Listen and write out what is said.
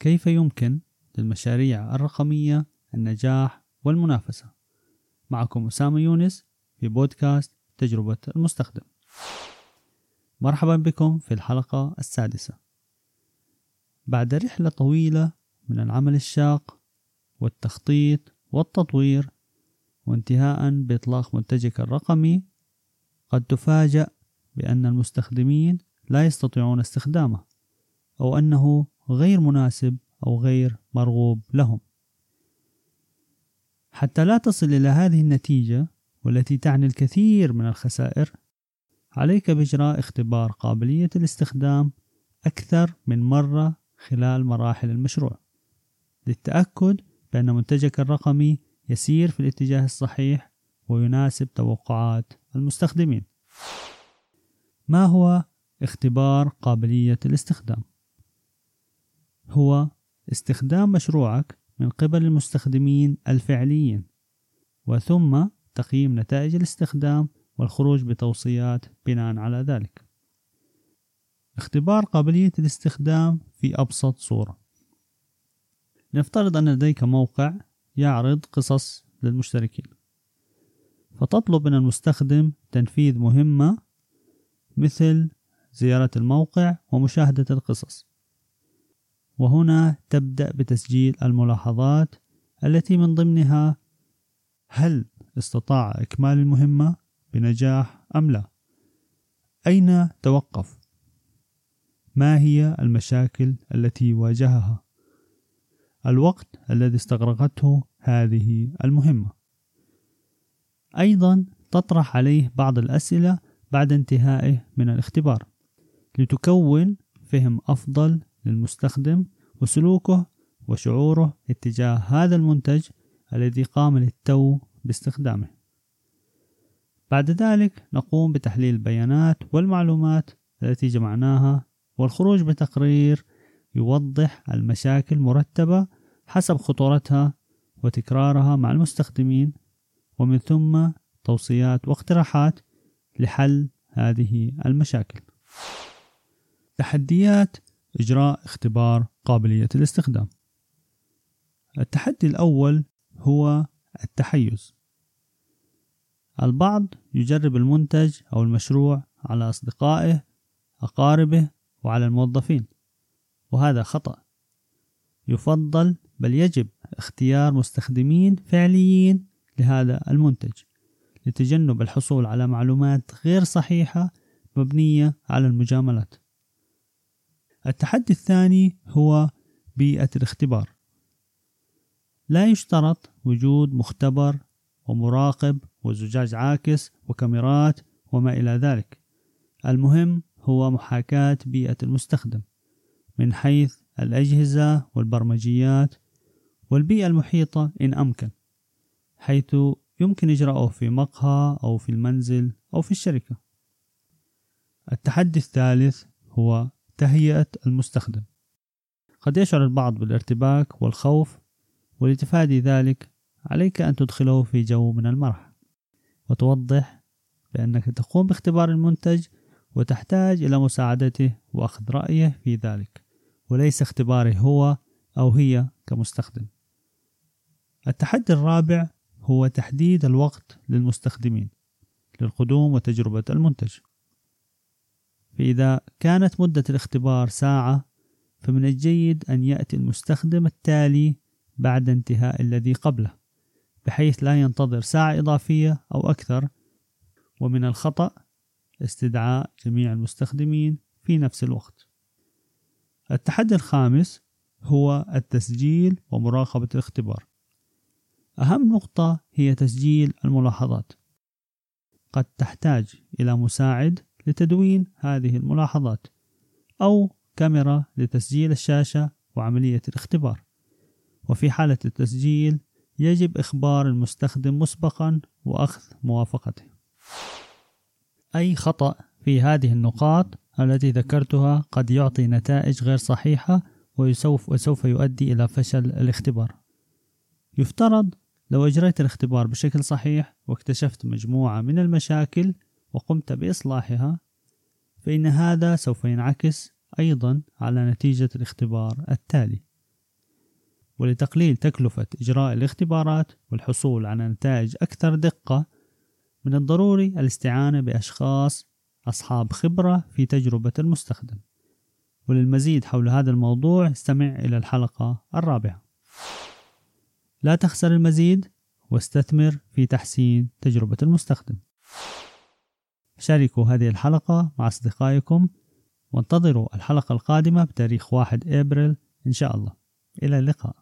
كيف يمكن للمشاريع الرقمية النجاح والمنافسة؟ معكم أسامة يونس في بودكاست تجربة المستخدم. مرحبا بكم في الحلقة السادسة. بعد رحلة طويلة من العمل الشاق والتخطيط والتطوير وانتهاء بإطلاق منتجك الرقمي قد تفاجأ بأن المستخدمين لا يستطيعون استخدامه أو أنه غير مناسب أو غير مرغوب لهم حتى لا تصل إلى هذه النتيجة والتي تعني الكثير من الخسائر عليك بإجراء اختبار قابلية الاستخدام أكثر من مرة خلال مراحل المشروع للتأكد بأن منتجك الرقمي يسير في الاتجاه الصحيح ويناسب توقعات المستخدمين ما هو اختبار قابلية الاستخدام؟ هو استخدام مشروعك من قبل المستخدمين الفعليين وثم تقييم نتائج الاستخدام والخروج بتوصيات بناء على ذلك. اختبار قابلية الاستخدام في أبسط صورة. نفترض أن لديك موقع يعرض قصص للمشتركين. فتطلب من المستخدم تنفيذ مهمة مثل زيارة الموقع ومشاهدة القصص. وهنا تبدأ بتسجيل الملاحظات التي من ضمنها هل استطاع إكمال المهمة بنجاح أم لا؟ أين توقف؟ ما هي المشاكل التي واجهها؟ الوقت الذي استغرقته هذه المهمة. أيضا تطرح عليه بعض الأسئلة بعد انتهائه من الاختبار لتكون فهم أفضل للمستخدم وسلوكه وشعوره اتجاه هذا المنتج الذي قام للتو باستخدامه. بعد ذلك نقوم بتحليل البيانات والمعلومات التي جمعناها والخروج بتقرير يوضح المشاكل مرتبة حسب خطورتها وتكرارها مع المستخدمين ومن ثم توصيات واقتراحات لحل هذه المشاكل. تحديات إجراء اختبار قابلية الاستخدام. التحدي الأول هو التحيز. البعض يجرب المنتج أو المشروع على أصدقائه أقاربه وعلى الموظفين وهذا خطأ. يفضل بل يجب اختيار مستخدمين فعليين لهذا المنتج لتجنب الحصول على معلومات غير صحيحة مبنية على المجاملات. التحدي الثاني هو بيئة الاختبار. لا يشترط وجود مختبر ومراقب وزجاج عاكس وكاميرات وما إلى ذلك. المهم هو محاكاة بيئة المستخدم من حيث الأجهزة والبرمجيات والبيئة المحيطة إن أمكن حيث يمكن إجراؤه في مقهى أو في المنزل أو في الشركة. التحدي الثالث هو تهيئة المستخدم. قد يشعر البعض بالارتباك والخوف ولتفادي ذلك عليك أن تدخله في جو من المرح وتوضح بأنك تقوم باختبار المنتج وتحتاج إلى مساعدته وأخذ رأيه في ذلك وليس اختباره هو أو هي كمستخدم. التحدي الرابع هو تحديد الوقت للمستخدمين للقدوم وتجربة المنتج. فإذا كانت مدة الاختبار ساعة فمن الجيد أن يأتي المستخدم التالي بعد انتهاء الذي قبله بحيث لا ينتظر ساعة إضافية أو أكثر. ومن الخطأ استدعاء جميع المستخدمين في نفس الوقت. التحدي الخامس هو التسجيل ومراقبة الاختبار. أهم نقطة هي تسجيل الملاحظات. قد تحتاج إلى مساعد لتدوين هذه الملاحظات أو كاميرا لتسجيل الشاشة وعملية الاختبار. وفي حالة التسجيل يجب إخبار المستخدم مسبقا وأخذ موافقته. أي خطأ في هذه النقاط التي ذكرتها قد يعطي نتائج غير صحيحة ويسوف وسوف يؤدي إلى فشل الاختبار. يفترض لو أجريت الاختبار بشكل صحيح واكتشفت مجموعة من المشاكل وقمت بإصلاحها فإن هذا سوف ينعكس أيضا على نتيجة الاختبار التالي. ولتقليل تكلفة إجراء الاختبارات والحصول على نتائج أكثر دقة من الضروري الاستعانة بأشخاص أصحاب خبرة في تجربة المستخدم. وللمزيد حول هذا الموضوع استمع إلى الحلقة الرابعة. لا تخسر المزيد واستثمر في تحسين تجربة المستخدم. شاركوا هذه الحلقة مع أصدقائكم. وانتظروا الحلقة القادمة بتاريخ 1 أبريل إن شاء الله. إلى اللقاء.